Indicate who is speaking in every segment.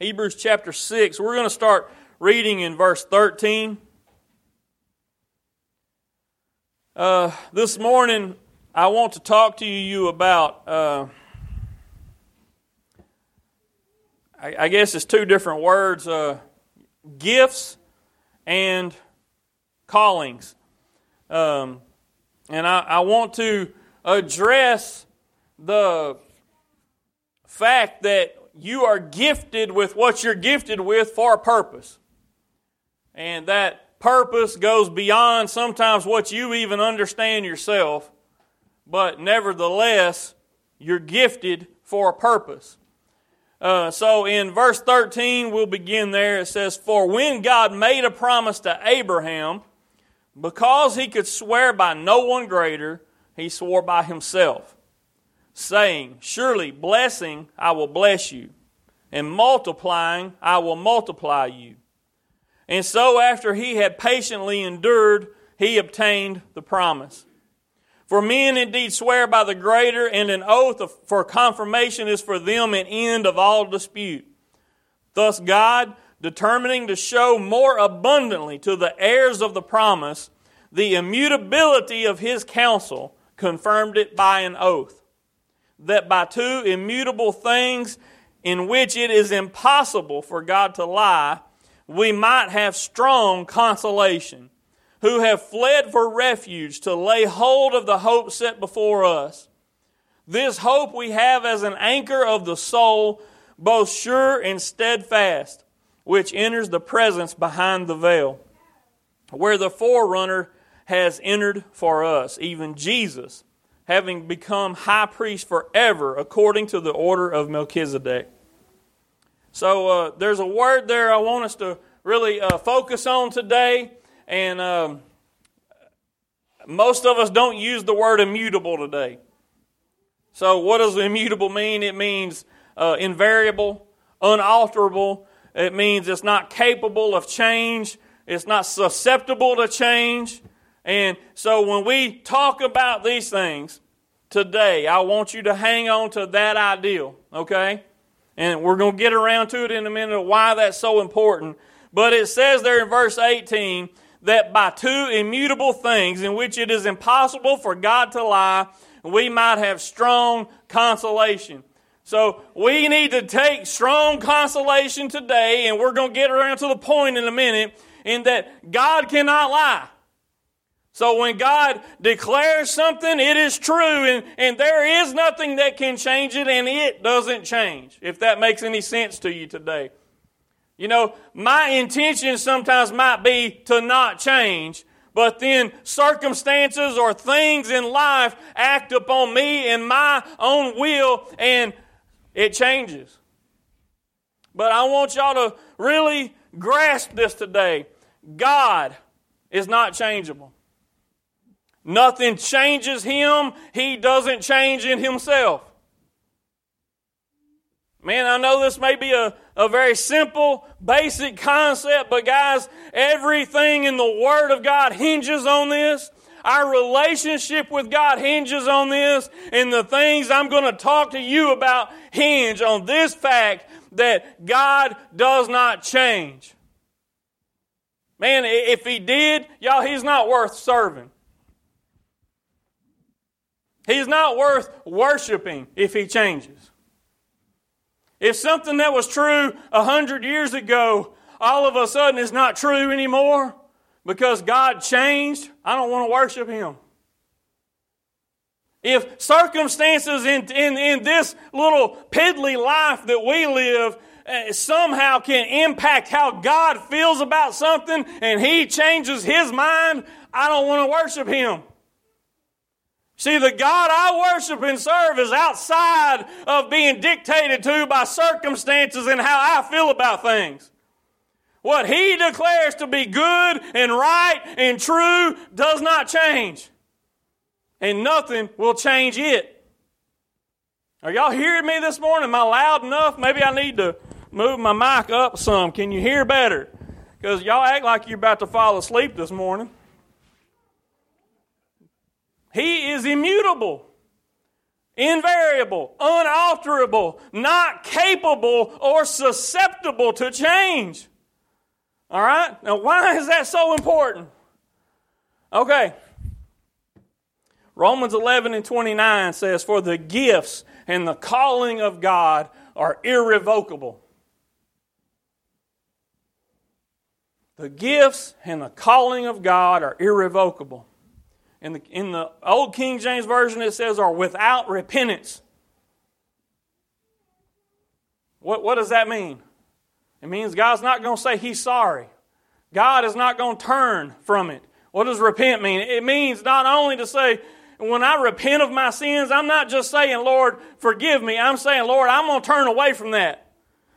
Speaker 1: Hebrews chapter 6. We're going to start reading in verse 13. Uh, this morning, I want to talk to you about, uh, I, I, guess it's two different words uh, gifts and callings. Um, and I, I want to address the fact that you are gifted with what you're gifted with for a purpose. And that purpose goes beyond sometimes what you even understand yourself, but nevertheless, you're gifted for a purpose. Uh, so in verse 13, we'll begin there. It says, For when God made a promise to Abraham, because he could swear by no one greater, he swore by himself saying, Surely blessing I will bless you, and multiplying I will multiply you. And so, after he had patiently endured, he obtained the promise. For men indeed swear by the greater, and an oath for confirmation is for them an end of all dispute. Thus, God, determining to show more abundantly to the heirs of the promise the immutability of his counsel, confirmed it by an oath that by two immutable things in which it is impossible for God to lie, we might have strong consolation, who have fled for refuge to lay hold of the hope set before us. This hope we have as an anchor of the soul, both sure and steadfast, which enters the presence behind the veil, where the forerunner has entered for us, even Jesus having become high priest forever according to the order of Melchizedek. So uh, there's a word there I want us to really uh, focus on today. And um, most of us don't use the word immutable today. So, what does immutable mean? It means uh, invariable, unalterable. It means it's not capable of change. It's not susceptible to change. And so when we talk about these things today, I want you to hang on to that ideal, okay? And we're going to get around to it in a minute of why that's so important. But it says there in verse 18 that by two immutable things in which it is impossible for God to lie, we might have strong consolation. So we need to take strong consolation today, and we're going to get around to the point in a minute in that God cannot lie. So when God declares something, it is true, and, and there is nothing that can change it, and it doesn't change, if that makes any sense to you today. You know, my intention sometimes might be to not change, but then circumstances or things in life act upon me in my own will, and it changes. But I want y'all to really grasp this today. God is not changeable. Nothing changes him, he doesn't change in himself. Man, I know this may be a, a very simple, basic concept, but guys, everything in the Word of God hinges on this. Our relationship with God hinges on this, and the things I'm going to talk to you about hinge on this fact that God does not change. Man, if He did, y'all, He's not worth serving. He's not worth worshiping if he changes. If something that was true a hundred years ago all of a sudden is not true anymore because God changed, I don't want to worship him. If circumstances in, in, in this little piddly life that we live uh, somehow can impact how God feels about something and he changes his mind, I don't want to worship him. See, the God I worship and serve is outside of being dictated to by circumstances and how I feel about things. What He declares to be good and right and true does not change. And nothing will change it. Are y'all hearing me this morning? Am I loud enough? Maybe I need to move my mic up some. Can you hear better? Because y'all act like you're about to fall asleep this morning. He is immutable. invariable, unalterable, not capable or susceptible to change. All right? Now, why is that so important? Okay. Romans 11 and 29 says, For the gifts and the calling of God are irrevocable. The gifts and the calling of God are irrevocable. In the, in the Old King James Version, it says, are without repentance. What, what does that mean? It means God's not going to say He's sorry. God is not going to turn from it. What does repent mean? It means not only to say, when I repent of my sins, I'm not just saying, Lord, forgive me. I'm saying, Lord, I'm going to turn away from that.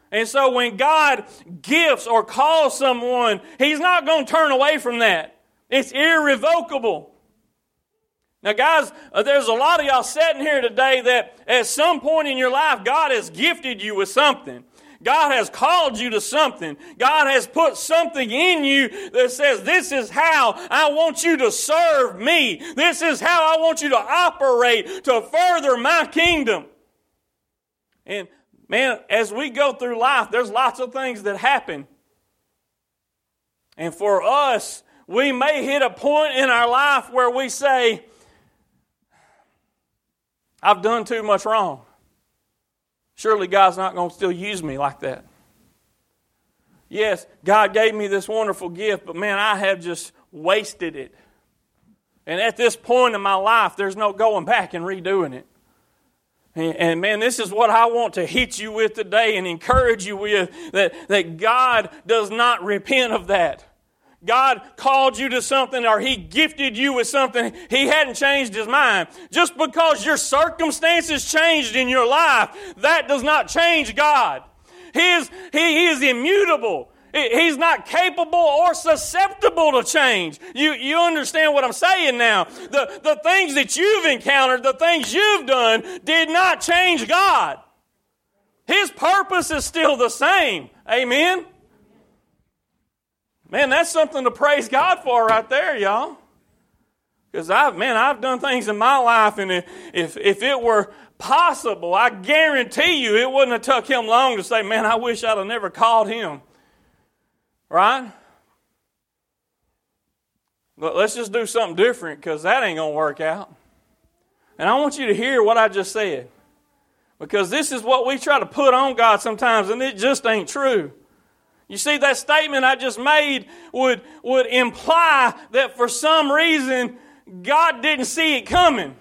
Speaker 1: And so when God gifts or calls someone, He's not going to turn away from that. It's irrevocable. Now, guys, uh, there's a lot of y'all sitting here today that at some point in your life, God has gifted you with something. God has called you to something. God has put something in you that says, This is how I want you to serve me. This is how I want you to operate to further my kingdom. And man, as we go through life, there's lots of things that happen. And for us, we may hit a point in our life where we say, I've done too much wrong. Surely God's not going to still use me like that. Yes, God gave me this wonderful gift, but man, I have just wasted it. And at this point in my life, there's no going back and redoing it. And, man, this is what I want to hit you with today and encourage you with that, that God does not repent of that. God called you to something or He gifted you with something, He hadn't changed His mind. Just because your circumstances changed in your life, that does not change God. He is, he, is immutable. He's not capable or susceptible to change. You, you understand what I'm saying now. The, the things that you've encountered, the things you've done, did not change God. His purpose is still the same. Amen? Man, that's something to praise God for right there, y'all. Because I've, man, I've done things in my life, and if, if it were possible, I guarantee you it wouldn't have took him long to say, man, I wish I'd have never called him. Right? But let's just do something different because that ain't going to work out. And I want you to hear what I just said. Because this is what we try to put on God sometimes, and it just ain't true. You see, that statement I just made would, would imply that for some reason God didn't see it coming.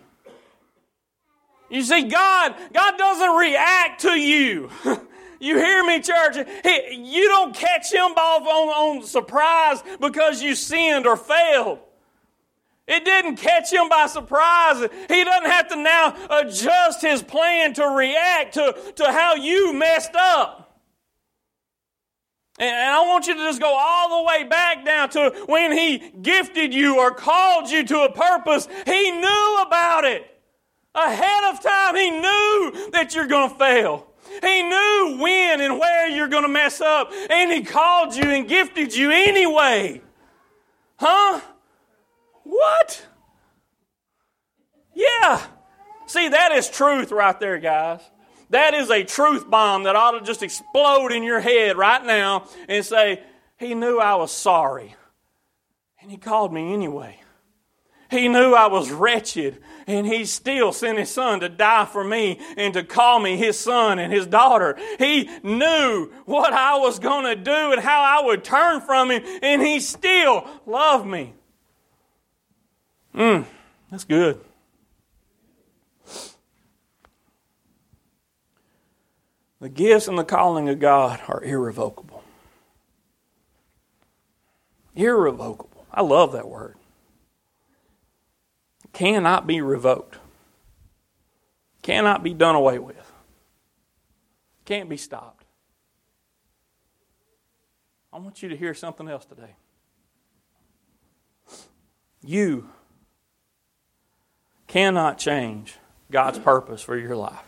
Speaker 1: You see, God, God doesn't react to you. You hear me, church? He, you don't catch him off on, on surprise because you sinned or failed. It didn't catch him by surprise. He doesn't have to now adjust his plan to react to, to how you messed up. And I want you to just go all the way back down to when he gifted you or called you to a purpose. He knew about it. Ahead of time, he knew that you're going to fail. He knew when and where you're going to mess up, and He called you and gifted you anyway. Huh? What? Yeah. See, that is truth right there, guys. That is a truth bomb that ought to just explode in your head right now and say, He knew I was sorry, and He called me anyway. He knew I was wretched, and He still sent His Son to die for me and to call me His son and His daughter. He knew what I was going to do and how I would turn from Him, and He still loved me. Mmm, that's good. The gifts and the calling of God are irrevocable. Irrevocable. I love that word cannot be revoked, cannot be done away with, can't be stopped. I want you to hear something else today. You cannot change God's purpose for your life.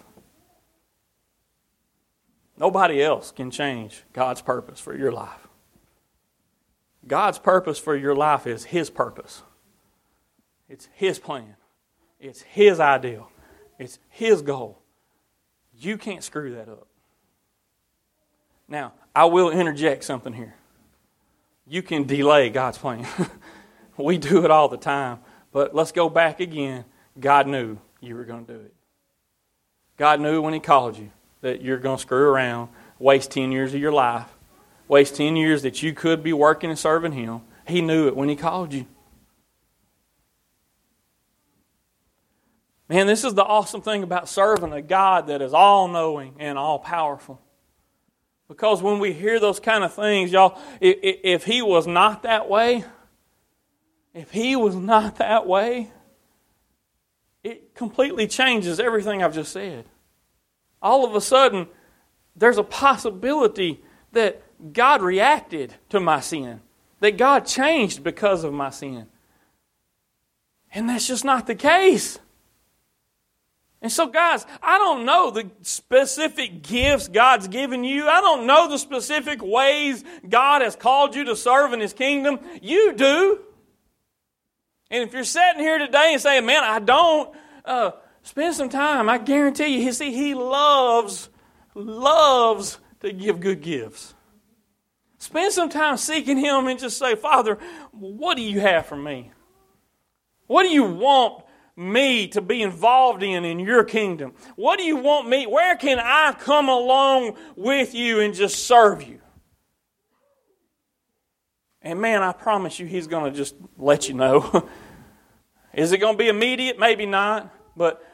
Speaker 1: Nobody else can change God's purpose for your life. God's purpose for your life is His purpose. It's His plan, it's His ideal. It's His goal. You can't screw that up. Now, I will interject something here. You can delay God's plan. we do it all the time. But let's go back again. God knew you were going to do it. God knew when He called you that you're going to screw around, waste 10 years of your life, waste 10 years that you could be working and serving Him. He knew it when He called you. Man, this is the awesome thing about serving a God that is all knowing and all powerful. Because when we hear those kind of things, y'all, if He was not that way, if He was not that way, it completely changes everything I've just said. All of a sudden, there's a possibility that God reacted to my sin, that God changed because of my sin. And that's just not the case. And so, guys, I don't know the specific gifts God's given you. I don't know the specific ways God has called you to serve in His kingdom. You do. And if you're sitting here today and saying, man, I don't, uh, spend some time. I guarantee you, you see, He loves, loves to give good gifts. Spend some time seeking Him and just say, Father, what do you have for me? What do you want me to be involved in in your kingdom? What do you want me? Where can I come along with you and just serve you? And man, I promise you, He's going to just let you know. Is it going to be immediate? Maybe not. But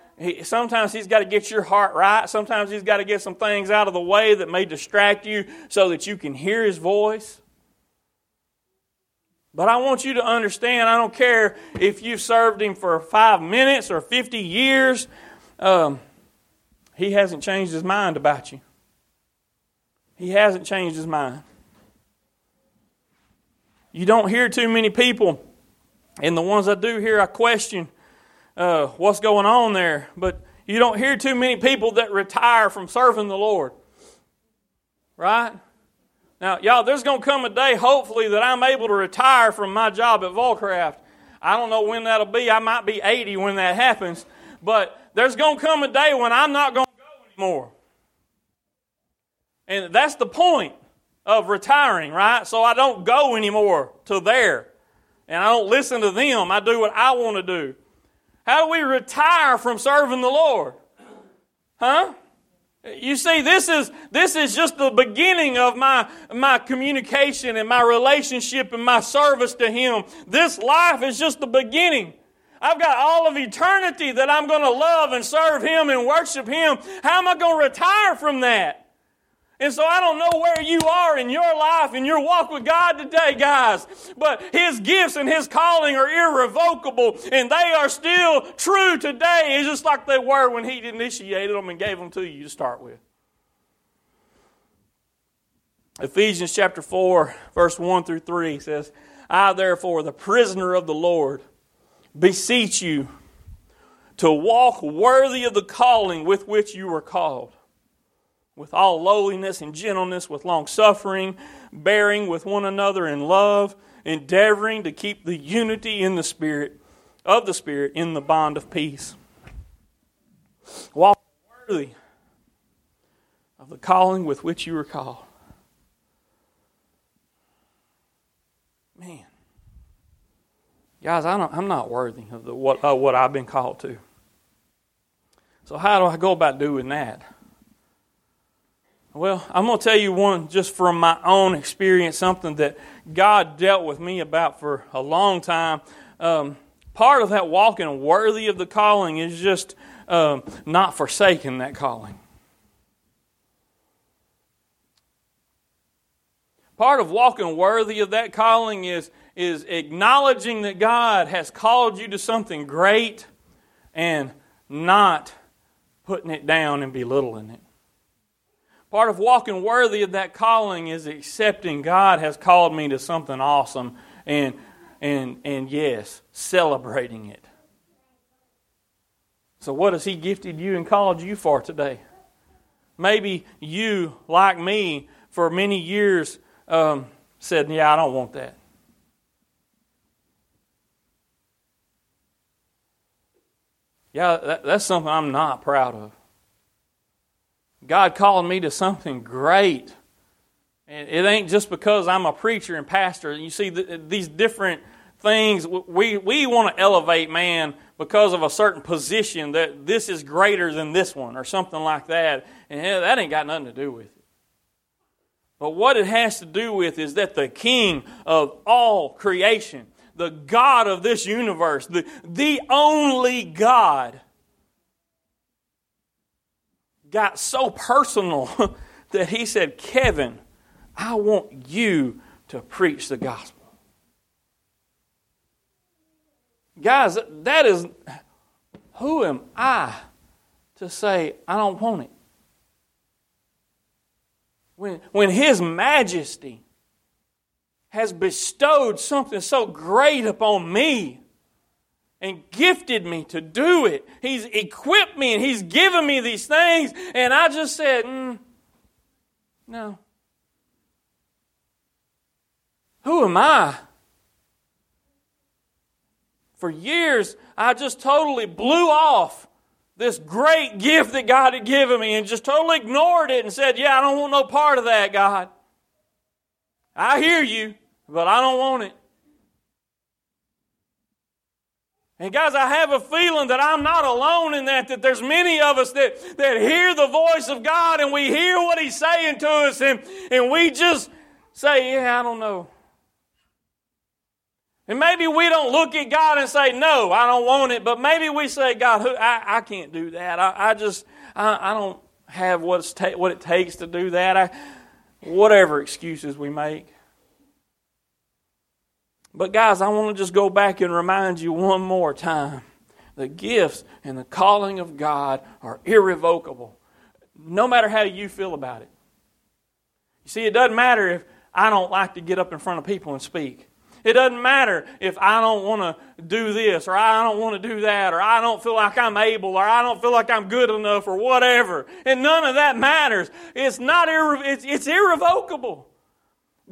Speaker 1: sometimes He's got to get your heart right. Sometimes He's got to get some things out of the way that may distract you so that you can hear His voice. But I want you to understand I don't care if you've served Him for five minutes or 50 years, um, He hasn't changed His mind about you. He hasn't changed His mind. You don't hear too many people, and the ones I do hear, I question uh, what's going on there. But you don't hear too many people that retire from serving the Lord. Right? Now, y'all, there's going to come a day, hopefully, that I'm able to retire from my job at Volcraft. I don't know when that'll be. I might be 80 when that happens. But there's going to come a day when I'm not going to go anymore. And that's the point of retiring, right? So I don't go anymore to there. And I don't listen to them. I do what I want to do. How do we retire from serving the Lord? Huh? You see, this is, this is just the beginning of my, my communication and my relationship and my service to Him. This life is just the beginning. I've got all of eternity that I'm going to love and serve Him and worship Him. How am I going to retire from that? And so I don't know where you are in your life and your walk with God today, guys. But His gifts and His calling are irrevocable and they are still true today. It's just like they were when He initiated them and gave them to you to start with. Ephesians chapter 4, verse 1 through 3 says, I therefore, the prisoner of the Lord, beseech you to walk worthy of the calling with which you were called with all lowliness and gentleness, with long suffering, bearing with one another in love, endeavoring to keep the unity in the Spirit, of the Spirit, in the bond of peace. Walk worthy of the calling with which you were called. Man. Guys, I am not worthy of the, what, what I've been called to. So, how do I go about doing that? Well, I'm going to tell you one just from my own experience, something that God dealt with me about for a long time. Um, part of that walking worthy of the calling is just um, not forsaking that calling. Part of walking worthy of that calling is, is acknowledging that God has called you to something great and not putting it down and belittling it. Part of walking worthy of that calling is accepting God has called me to something awesome and, and, and yes, celebrating it. So, what has He gifted you and called you for today? Maybe you, like me, for many years um, said, Yeah, I don't want that. Yeah, that, that's something I'm not proud of. God called me to something great. And it ain't just because I'm a preacher and pastor. You see, the, these different things, we, we want to elevate man because of a certain position that this is greater than this one or something like that. And that ain't got nothing to do with it. But what it has to do with is that the king of all creation, the God of this universe, the, the only God, got so personal that he said, Kevin, I want you to preach the gospel. Guys, that is, who am I to say, I don't want it? When, when His majesty has bestowed something so great upon me and gifted me to do it, He's equipped me and He's given me these things, and I just said, mm, no. Who am I? For years, I just totally blew off this great gift that God had given me and just totally ignored it and said, Yeah, I don't want no part of that, God. I hear you, but I don't want it. And guys, I have a feeling that I'm not alone in that, that there's many of us that, that hear the voice of God and we hear what He's saying to us and, and we just say, Yeah, I don't know. And maybe we don't look at God and say, no, I don't want it. But maybe we say, God, who, I, I can't do that. I, I just, I, I, don't have what's ta- what it takes to do that. I, whatever excuses we make. But guys, I want to just go back and remind you one more time. The gifts and the calling of God are irrevocable, no matter how you feel about it. You see, it doesn't matter if I don't like to get up in front of people and speak. It doesn't matter if I don't want to do this or I don't want to do that or I don't feel like I'm able or I don't feel like I'm good enough or whatever. And none of that matters. It's not irre- it's, it's irrevocable.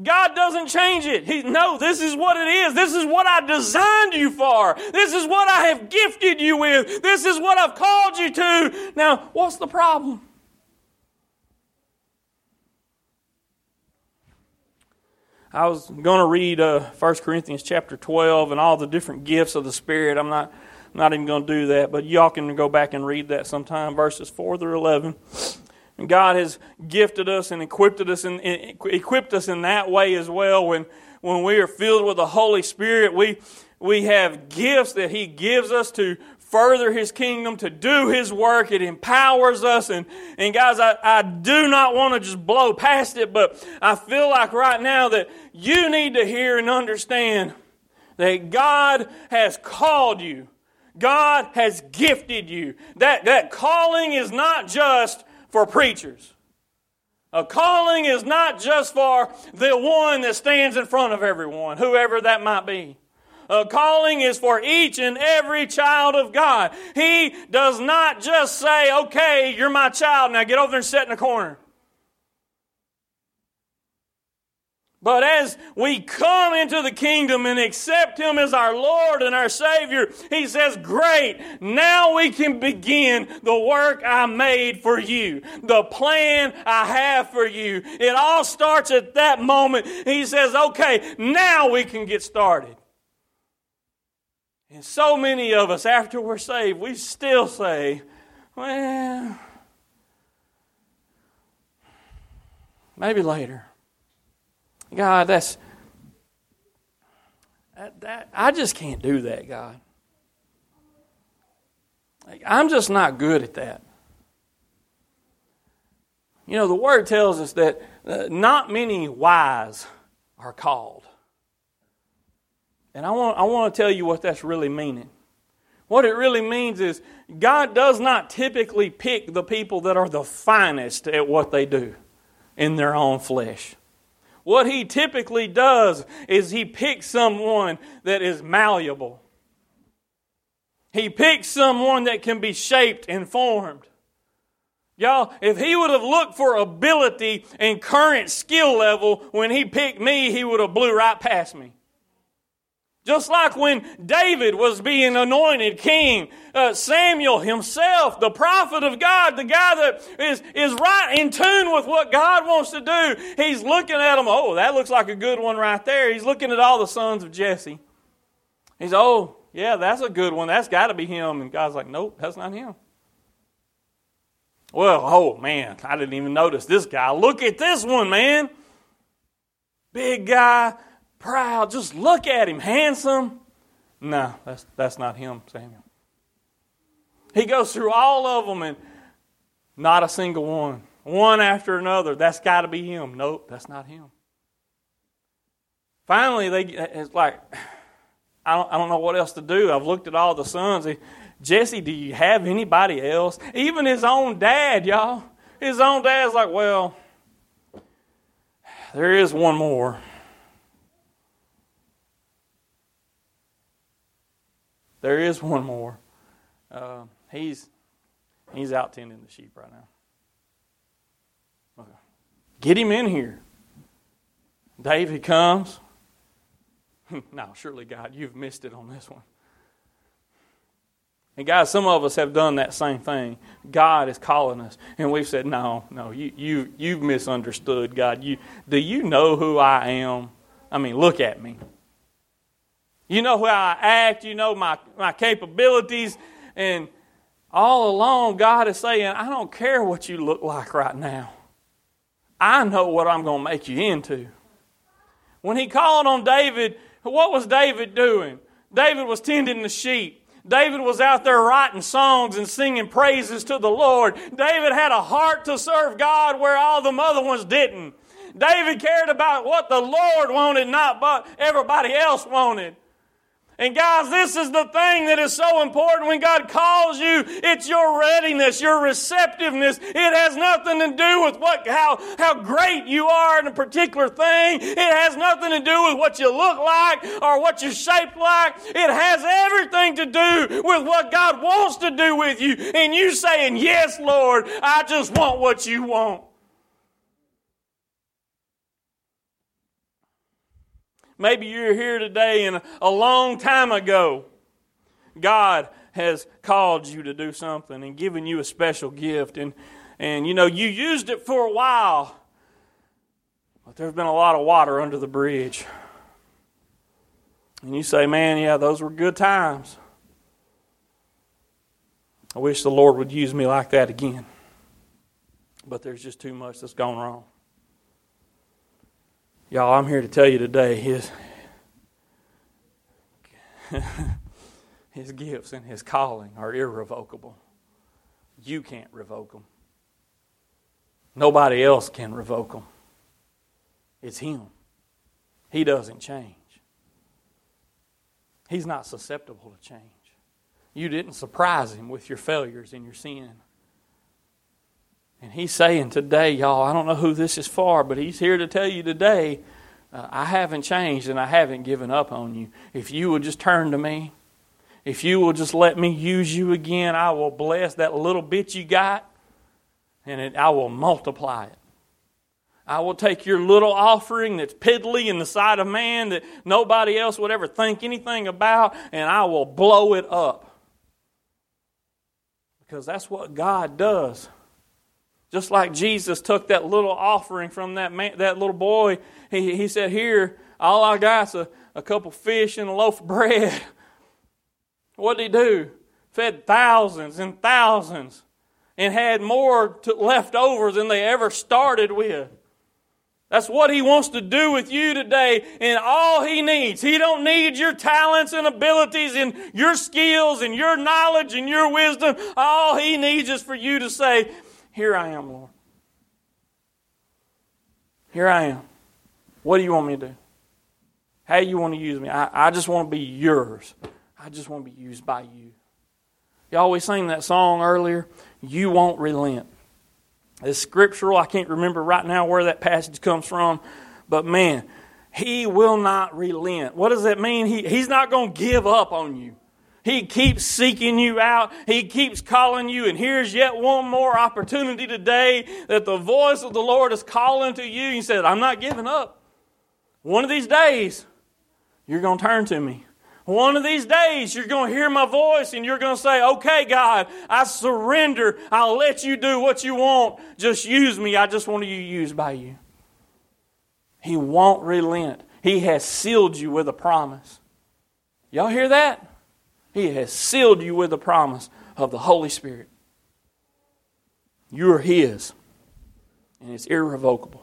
Speaker 1: God doesn't change it. He, no, this is what it is. This is what I designed you for. This is what I have gifted you with. This is what I've called you to. Now, what's the problem? I was going to read uh, 1 Corinthians chapter 12 and all the different gifts of the Spirit. I'm not, not even going to do that, but y'all can go back and read that sometime, verses 4 through 11. And God has gifted us and equipped us in, equipped us in that way as well. When, when we are filled with the Holy Spirit, we, we have gifts that He gives us to further His kingdom, to do His work. It empowers us. And, and guys, I, I do not want to just blow past it, but I feel like right now that you need to hear and understand that God has called you. God has gifted you. That, that calling is not just for preachers. A calling is not just for the one that stands in front of everyone, whoever that might be. A calling is for each and every child of God. He does not just say, okay, you're my child, now get over there and sit in a corner. But as we come into the kingdom and accept Him as our Lord and our Savior, He says, Great, now we can begin the work I made for you, the plan I have for you. It all starts at that moment. He says, Okay, now we can get started. And so many of us, after we're saved, we still say, well, maybe later. God, that's. That, that, I just can't do that, God. Like, I'm just not good at that. You know, the Word tells us that uh, not many wise are called. And I want, I want to tell you what that's really meaning. What it really means is God does not typically pick the people that are the finest at what they do in their own flesh. What He typically does is He picks someone that is malleable. He picks someone that can be shaped and formed. Y'all, if he would have looked for ability and current skill level when he picked me, he would have blew right past me. Just like when David was being anointed king, uh, Samuel himself, the prophet of God, the guy that is, is right in tune with what God wants to do, he's looking at him. oh, that looks like a good one right there. He's looking at all the sons of Jesse. He's, oh, yeah, that's a good one. That's got to be him. And God's like, nope, that's not him. Well, oh man, I didn't even notice this guy. Look at this one, man. Big guy, proud. Just look at him, handsome. No, that's, that's not him, Samuel. He goes through all of them and not a single one. One after another. That's got to be him. Nope, that's not him. Finally, they it's like, I don't, I don't know what else to do. I've looked at all the sons. Jesse, do you have anybody else? Even his own dad, y'all. His own dad's like, well, there is one more. There is one more. Uh, he's he's out tending the sheep right now. Okay. Get him in here. David comes. now, surely, God, you've missed it on this one. And guys, some of us have done that same thing. God is calling us, and we've said, "No, no, you, you, you've misunderstood God. You, do you know who I am? I mean, look at me. You know how I act. You know my my capabilities, and all along, God is saying, I don't care what you look like right now. I know what I'm going to make you into." When He called on David, what was David doing? David was tending the sheep. David was out there writing songs and singing praises to the Lord. David had a heart to serve God where all the other ones didn't. David cared about what the Lord wanted, not what everybody else wanted. And guys, this is the thing that is so important when God calls you. It's your readiness, your receptiveness. It has nothing to do with what, how, how great you are in a particular thing. It has nothing to do with what you look like or what you're shaped like. It has everything to do with what God wants to do with you. And you saying, yes, Lord, I just want what you want. Maybe you're here today and a long time ago, God has called you to do something and given you a special gift. And, and you know, you used it for a while, but there's been a lot of water under the bridge. And you say, man, yeah, those were good times. I wish the Lord would use me like that again. But there's just too much that's gone wrong. Y'all, I'm here to tell you today his his gifts and his calling are irrevocable. You can't revoke them. Nobody else can revoke them. It's him. He doesn't change. He's not susceptible to change. You didn't surprise him with your failures and your sin. And he's saying today, y'all, I don't know who this is for, but he's here to tell you today, uh, I haven't changed and I haven't given up on you. If you will just turn to me, if you will just let me use you again, I will bless that little bit you got and it, I will multiply it. I will take your little offering that's piddly in the sight of man that nobody else would ever think anything about, and I will blow it up. Because that's what God does. Just like Jesus took that little offering from that man, that little boy, he, he said, Here, all I got's a, a couple fish and a loaf of bread. what did he do? Fed thousands and thousands and had more to, left over than they ever started with. That's what he wants to do with you today and all he needs. He don't need your talents and abilities and your skills and your knowledge and your wisdom. All he needs is for you to say, here I am, Lord. Here I am. What do you want me to do? How do you want to use me? I, I just want to be yours. I just want to be used by you. Y'all, we sang that song earlier. You won't relent. It's scriptural. I can't remember right now where that passage comes from, but man, he will not relent. What does that mean? He, he's not going to give up on you. He keeps seeking you out. He keeps calling you. And here's yet one more opportunity today that the voice of the Lord is calling to you. He said, I'm not giving up. One of these days, you're going to turn to me. One of these days, you're going to hear my voice and you're going to say, Okay, God, I surrender. I'll let you do what you want. Just use me. I just want to be used by you. He won't relent. He has sealed you with a promise. Y'all hear that? He has sealed you with the promise of the Holy Spirit. You're His, and it's irrevocable.